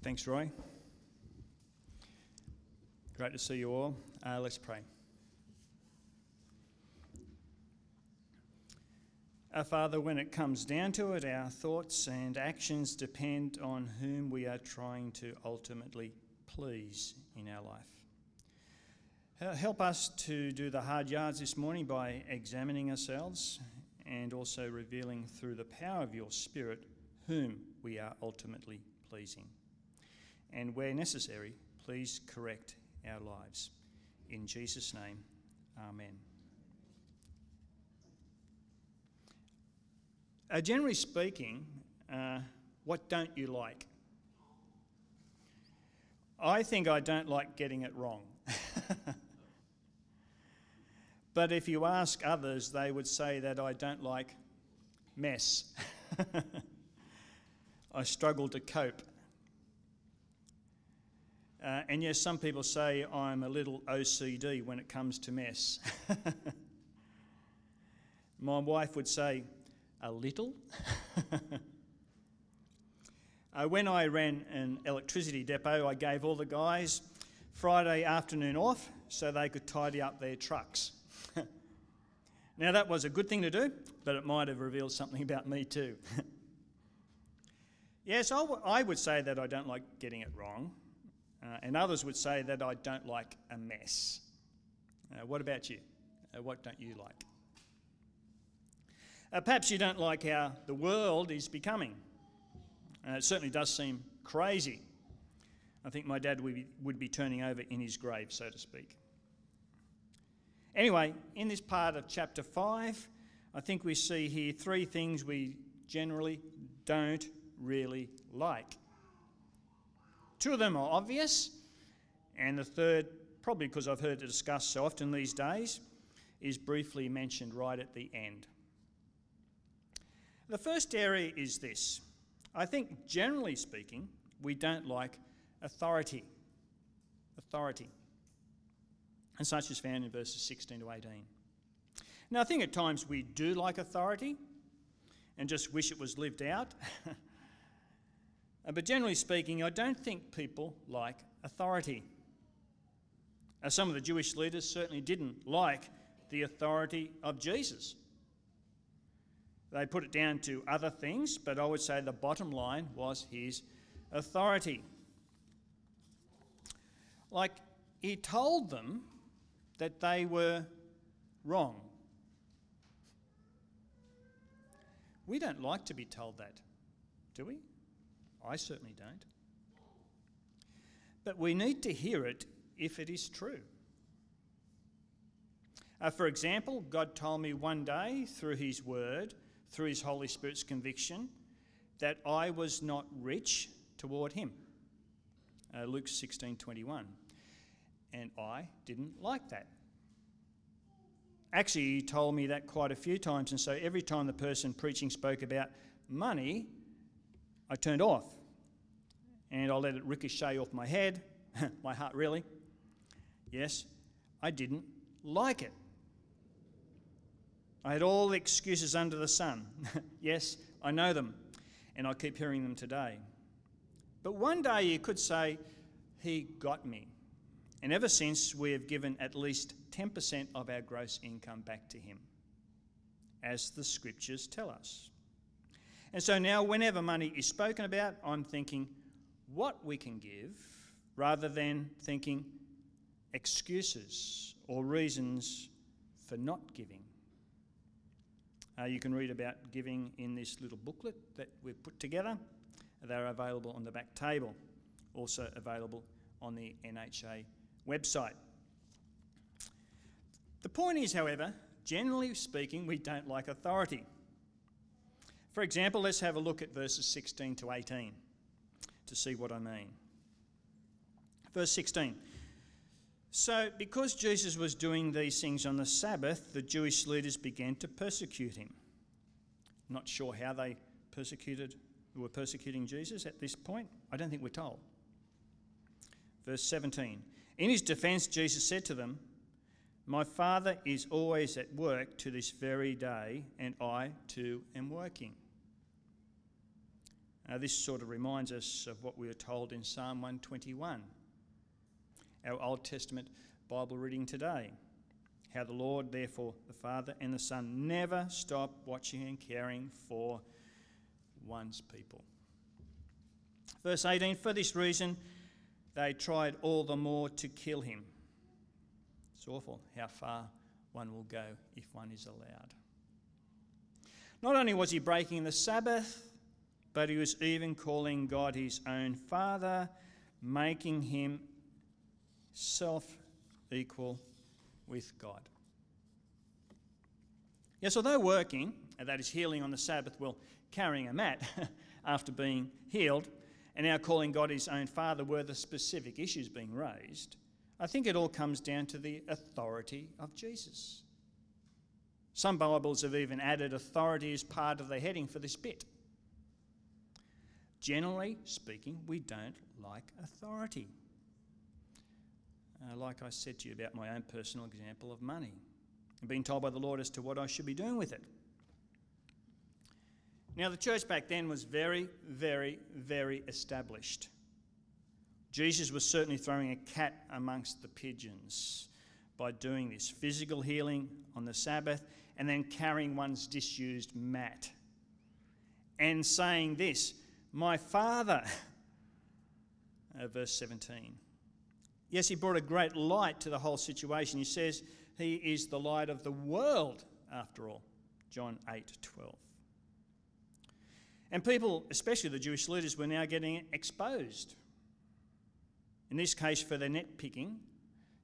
Thanks, Roy. Great to see you all. Uh, let's pray. Our Father, when it comes down to it, our thoughts and actions depend on whom we are trying to ultimately please in our life. Help us to do the hard yards this morning by examining ourselves and also revealing through the power of your Spirit whom we are ultimately pleasing. And where necessary, please correct our lives. In Jesus' name, Amen. Uh, generally speaking, uh, what don't you like? I think I don't like getting it wrong. but if you ask others, they would say that I don't like mess. I struggle to cope. Uh, and yes, some people say I'm a little OCD when it comes to mess. My wife would say, a little. uh, when I ran an electricity depot, I gave all the guys Friday afternoon off so they could tidy up their trucks. now, that was a good thing to do, but it might have revealed something about me too. yes, I, w- I would say that I don't like getting it wrong. Uh, and others would say that I don't like a mess. Uh, what about you? Uh, what don't you like? Uh, perhaps you don't like how the world is becoming. Uh, it certainly does seem crazy. I think my dad would be, would be turning over in his grave, so to speak. Anyway, in this part of chapter 5, I think we see here three things we generally don't really like. Two of them are obvious, and the third, probably because I've heard it discussed so often these days, is briefly mentioned right at the end. The first area is this I think, generally speaking, we don't like authority. Authority. And such is found in verses 16 to 18. Now, I think at times we do like authority and just wish it was lived out. Uh, but generally speaking, I don't think people like authority. Uh, some of the Jewish leaders certainly didn't like the authority of Jesus. They put it down to other things, but I would say the bottom line was his authority. Like he told them that they were wrong. We don't like to be told that, do we? I certainly don't. But we need to hear it if it is true. Uh, for example, God told me one day through His Word, through His Holy Spirit's conviction, that I was not rich toward Him. Uh, Luke 16:21, and I didn't like that. Actually, He told me that quite a few times, and so every time the person preaching spoke about money, I turned off and I let it ricochet off my head, my heart really. Yes, I didn't like it. I had all the excuses under the sun. yes, I know them, and I keep hearing them today. But one day you could say, He got me. And ever since, we have given at least 10% of our gross income back to Him, as the scriptures tell us. And so now, whenever money is spoken about, I'm thinking what we can give rather than thinking excuses or reasons for not giving. Uh, you can read about giving in this little booklet that we've put together. They're available on the back table, also available on the NHA website. The point is, however, generally speaking, we don't like authority. For example, let's have a look at verses 16 to 18 to see what I mean. Verse 16. So, because Jesus was doing these things on the Sabbath, the Jewish leaders began to persecute him. Not sure how they persecuted, were persecuting Jesus at this point. I don't think we're told. Verse 17. In his defense, Jesus said to them, My Father is always at work to this very day, and I too am working. Uh, this sort of reminds us of what we were told in Psalm 121, our Old Testament Bible reading today. How the Lord, therefore, the Father and the Son, never stop watching and caring for one's people. Verse 18 For this reason, they tried all the more to kill him. It's awful how far one will go if one is allowed. Not only was he breaking the Sabbath, but he was even calling God his own Father, making him self equal with God. Yes, although working, that is healing on the Sabbath, well, carrying a mat after being healed, and now calling God his own Father were the specific issues being raised, I think it all comes down to the authority of Jesus. Some Bibles have even added authority as part of the heading for this bit. Generally speaking, we don't like authority. Uh, like I said to you about my own personal example of money, being told by the Lord as to what I should be doing with it. Now, the church back then was very, very, very established. Jesus was certainly throwing a cat amongst the pigeons by doing this physical healing on the Sabbath and then carrying one's disused mat and saying this, My Father, uh, verse 17. Yes, he brought a great light to the whole situation. He says he is the light of the world, after all. John 8 12. And people, especially the Jewish leaders, were now getting exposed. In this case, for their nitpicking,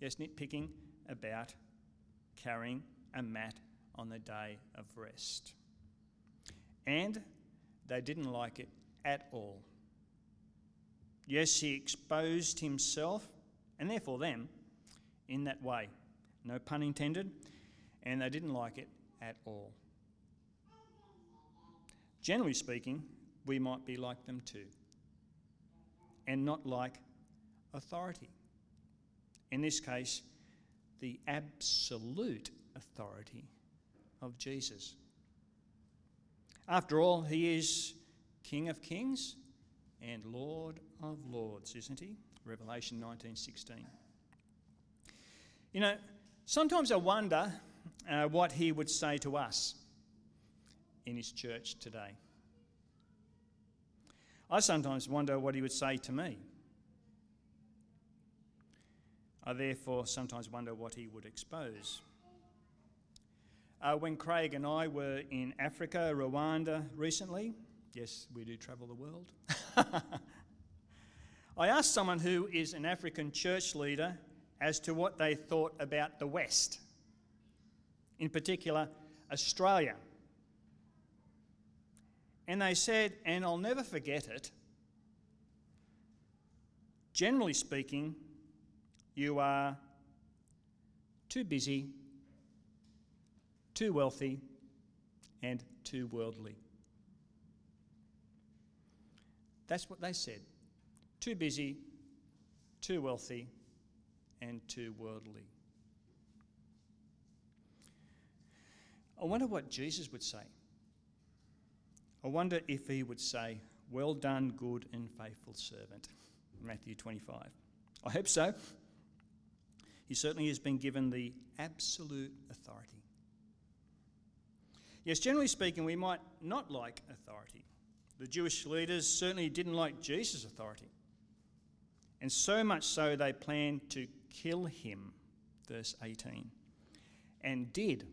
yes, nitpicking about carrying a mat on the day of rest. And they didn't like it at all. Yes, he exposed himself and therefore them in that way. No pun intended. And they didn't like it at all. Generally speaking, we might be like them too, and not like authority. In this case, the absolute authority of Jesus. After all, he is King of Kings and Lord of Lords, isn't he? Revelation 19:16. You know, sometimes I wonder uh, what he would say to us in his church today. I sometimes wonder what he would say to me. I therefore sometimes wonder what he would expose. Uh, when Craig and I were in Africa, Rwanda recently, yes, we do travel the world. I asked someone who is an African church leader as to what they thought about the West, in particular, Australia. And they said, and I'll never forget it, generally speaking, you are too busy too wealthy, and too worldly. That's what they said. Too busy, too wealthy, and too worldly. I wonder what Jesus would say. I wonder if he would say, Well done, good and faithful servant. Matthew 25. I hope so. He certainly has been given the absolute authority. Yes, generally speaking, we might not like authority. The Jewish leaders certainly didn't like Jesus' authority. And so much so they planned to kill him, verse 18. And did,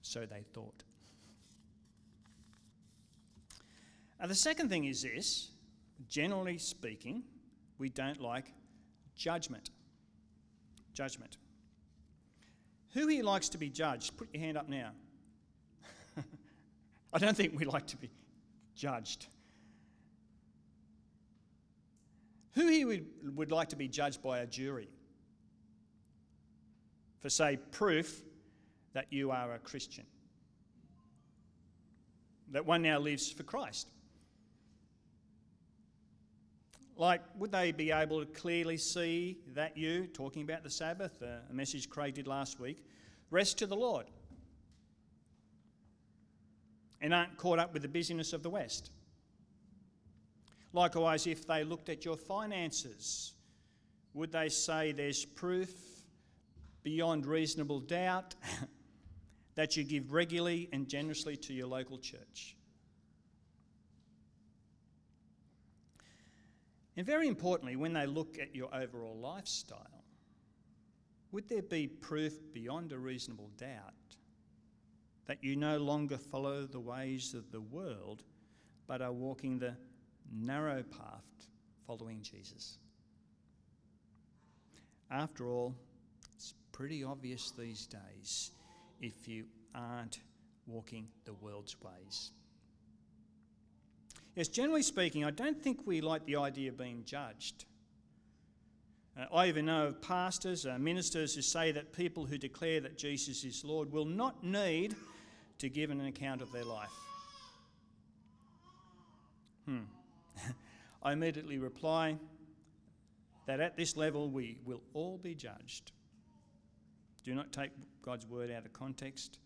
so they thought. Now, the second thing is this generally speaking, we don't like judgment. Judgment. Who here likes to be judged? Put your hand up now. I don't think we like to be judged. Who here would, would like to be judged by a jury for, say, proof that you are a Christian? That one now lives for Christ? Like, would they be able to clearly see that you, talking about the Sabbath, a message Craig did last week, rest to the Lord? And aren't caught up with the busyness of the West. Likewise, if they looked at your finances, would they say there's proof beyond reasonable doubt that you give regularly and generously to your local church? And very importantly, when they look at your overall lifestyle, would there be proof beyond a reasonable doubt that you no longer follow the ways of the world but are walking the narrow path following Jesus? After all, it's pretty obvious these days if you aren't walking the world's ways. Yes, generally speaking, I don't think we like the idea of being judged. Uh, I even know of pastors, uh, ministers who say that people who declare that Jesus is Lord will not need to give an account of their life. Hmm. I immediately reply that at this level we will all be judged. Do not take God's word out of context.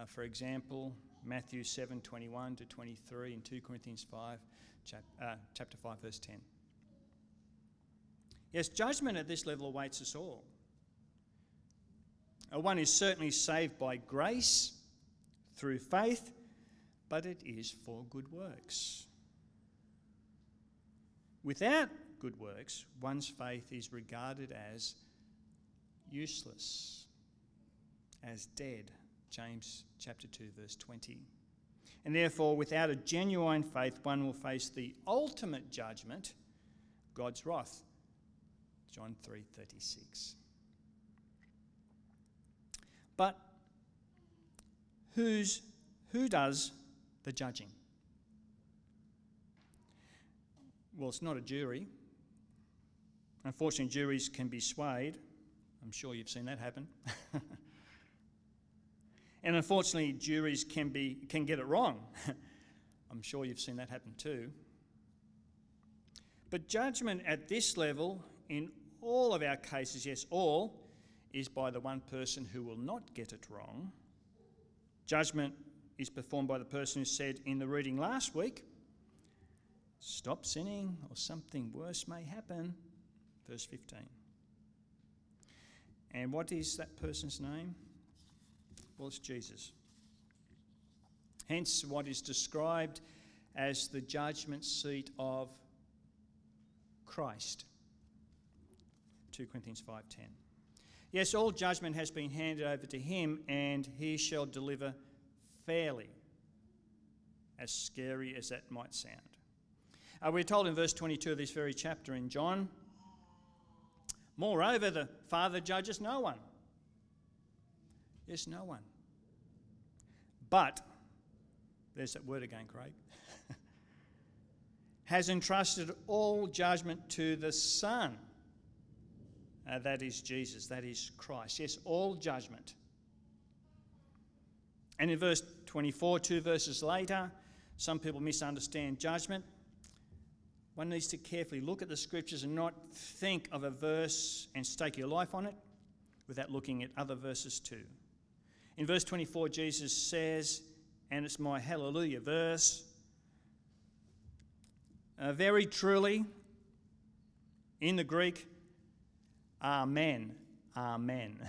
Uh, for example, Matthew 7 21 to 23 and 2 Corinthians 5, chap, uh, chapter 5, verse 10. Yes, judgment at this level awaits us all. Uh, one is certainly saved by grace through faith, but it is for good works. Without good works, one's faith is regarded as useless, as dead. James chapter 2 verse 20. And therefore without a genuine faith one will face the ultimate judgment, God's wrath. John 3:36. But who's who does the judging? Well, it's not a jury. Unfortunately, juries can be swayed. I'm sure you've seen that happen. And unfortunately, juries can, be, can get it wrong. I'm sure you've seen that happen too. But judgment at this level, in all of our cases, yes, all, is by the one person who will not get it wrong. Judgment is performed by the person who said in the reading last week, Stop sinning, or something worse may happen. Verse 15. And what is that person's name? Well, it's Jesus. Hence, what is described as the judgment seat of Christ. 2 Corinthians 5:10. Yes, all judgment has been handed over to him and he shall deliver fairly. As scary as that might sound. Uh, we're told in verse 22 of this very chapter in John, moreover the Father judges no one Yes, no one. But, there's that word again, Craig, has entrusted all judgment to the Son. Uh, that is Jesus, that is Christ. Yes, all judgment. And in verse 24, two verses later, some people misunderstand judgment. One needs to carefully look at the scriptures and not think of a verse and stake your life on it without looking at other verses too. In verse 24, Jesus says, and it's my hallelujah verse, uh, very truly, in the Greek, Amen, Amen.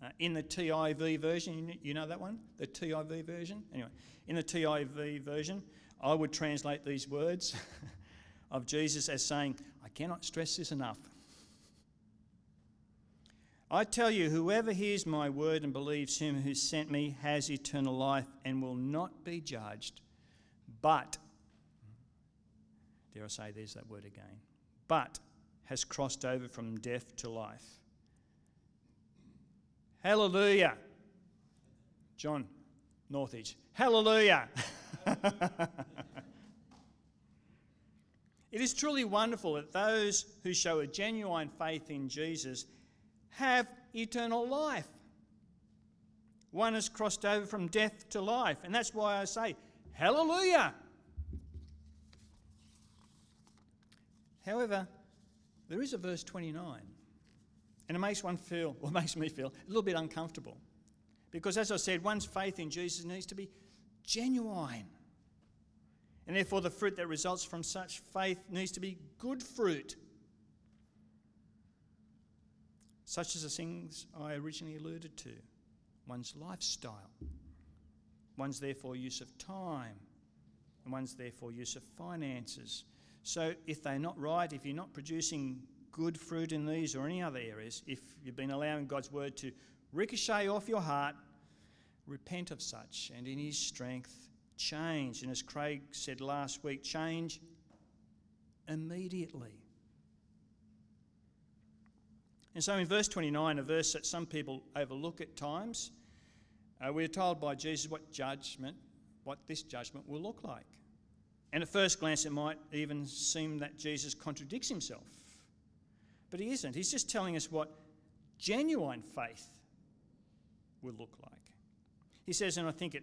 Uh, in the TIV version, you know that one? The TIV version? Anyway, in the TIV version, I would translate these words of Jesus as saying, I cannot stress this enough. I tell you, whoever hears my word and believes him who sent me has eternal life and will not be judged, but, dare I say, there's that word again, but has crossed over from death to life. Hallelujah. John Northridge. Hallelujah. it is truly wonderful that those who show a genuine faith in Jesus have eternal life. One has crossed over from death to life. And that's why I say, Hallelujah! However, there is a verse 29, and it makes one feel, or makes me feel, a little bit uncomfortable. Because as I said, one's faith in Jesus needs to be genuine. And therefore, the fruit that results from such faith needs to be good fruit, such as the things I originally alluded to one's lifestyle, one's therefore use of time, and one's therefore use of finances. So, if they're not right, if you're not producing good fruit in these or any other areas, if you've been allowing God's word to ricochet off your heart, repent of such, and in His strength, change. And as Craig said last week, change immediately. And so in verse 29, a verse that some people overlook at times, uh, we're told by Jesus what judgment, what this judgment will look like. And at first glance, it might even seem that Jesus contradicts himself. But he isn't. He's just telling us what genuine faith will look like. He says, and I think it,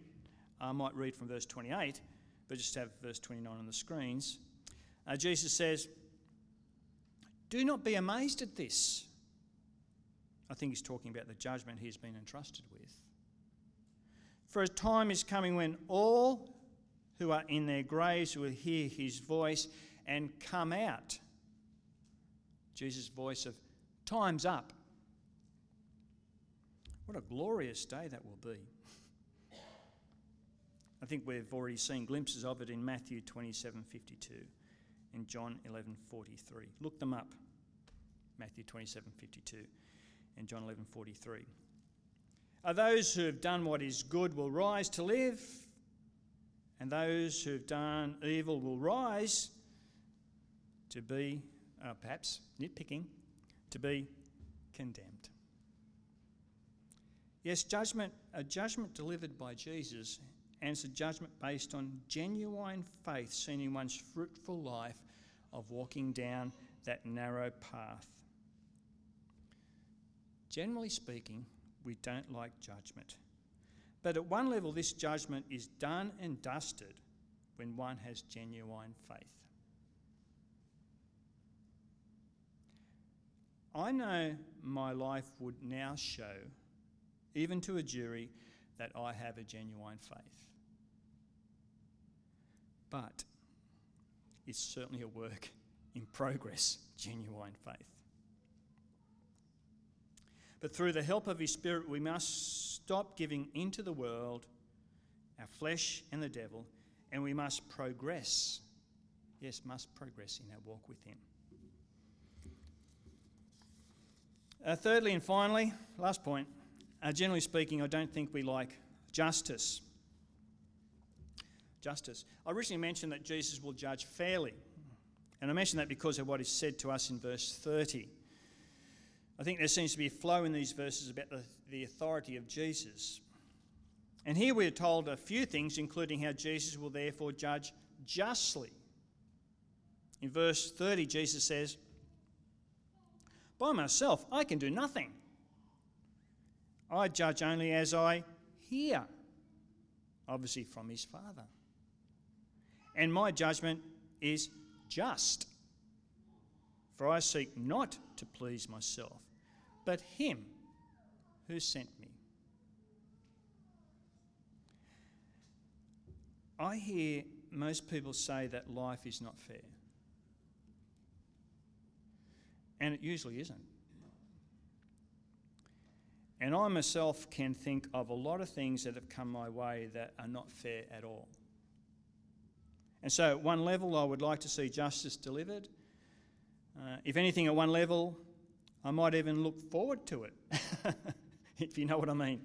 I might read from verse 28, but just have verse 29 on the screens. Uh, Jesus says, Do not be amazed at this. I think he's talking about the judgment he's been entrusted with. For a time is coming when all who are in their graves will hear his voice and come out. Jesus' voice of, Time's up. What a glorious day that will be. I think we've already seen glimpses of it in Matthew 27:52 and John 11:43. Look them up. Matthew 27:52 and John 11:43. Are those who have done what is good will rise to live, and those who have done evil will rise to be, uh, perhaps nitpicking, to be condemned. Yes, judgment, a judgment delivered by Jesus and it's a judgment based on genuine faith seen in one's fruitful life of walking down that narrow path. Generally speaking, we don't like judgment. But at one level, this judgment is done and dusted when one has genuine faith. I know my life would now show, even to a jury, that I have a genuine faith but it's certainly a work in progress, genuine faith. But through the help of His Spirit, we must stop giving into the world, our flesh and the devil, and we must progress. Yes, must progress in our walk with Him. Uh, thirdly and finally, last point, uh, generally speaking, I don't think we like justice justice. I originally mentioned that Jesus will judge fairly. And I mention that because of what is said to us in verse 30. I think there seems to be a flow in these verses about the, the authority of Jesus. And here we are told a few things, including how Jesus will therefore judge justly. In verse 30, Jesus says, By myself, I can do nothing. I judge only as I hear, obviously from his Father and my judgment is just. For I seek not to please myself, but him who sent me. I hear most people say that life is not fair. And it usually isn't. And I myself can think of a lot of things that have come my way that are not fair at all. And so, at one level, I would like to see justice delivered. Uh, if anything, at one level, I might even look forward to it, if you know what I mean.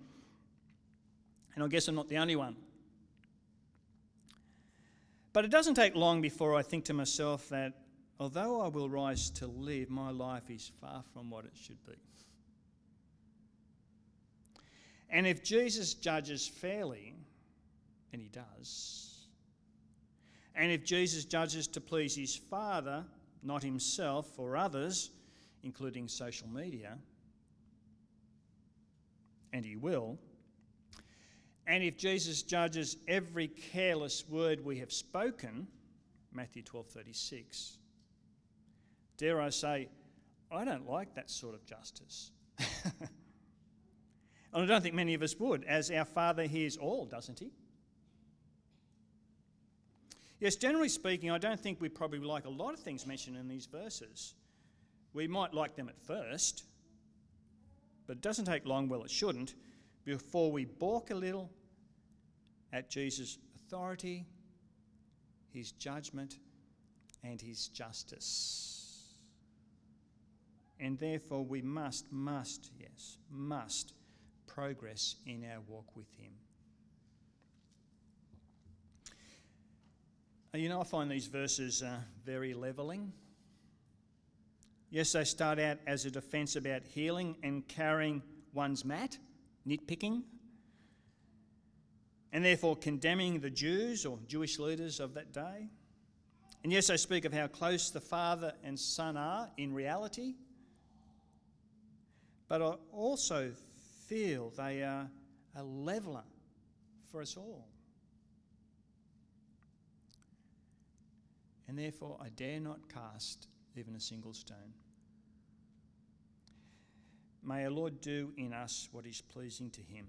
And I guess I'm not the only one. But it doesn't take long before I think to myself that although I will rise to live, my life is far from what it should be. And if Jesus judges fairly, and he does, and if Jesus judges to please his Father, not himself or others, including social media, and he will, and if Jesus judges every careless word we have spoken, Matthew 12:36, dare I say, I don't like that sort of justice. and I don't think many of us would, as our Father hears all, doesn't he? Yes, generally speaking, I don't think we probably like a lot of things mentioned in these verses. We might like them at first, but it doesn't take long, well, it shouldn't, before we balk a little at Jesus' authority, his judgment, and his justice. And therefore, we must, must, yes, must progress in our walk with him. You know, I find these verses uh, very levelling. Yes, they start out as a defence about healing and carrying one's mat, nitpicking, and therefore condemning the Jews or Jewish leaders of that day. And yes, they speak of how close the Father and Son are in reality, but I also feel they are a leveller for us all. and therefore I dare not cast even a single stone. May our Lord do in us what is pleasing to him.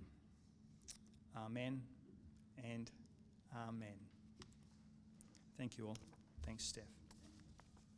Amen and amen. Thank you all. Thanks, Steph.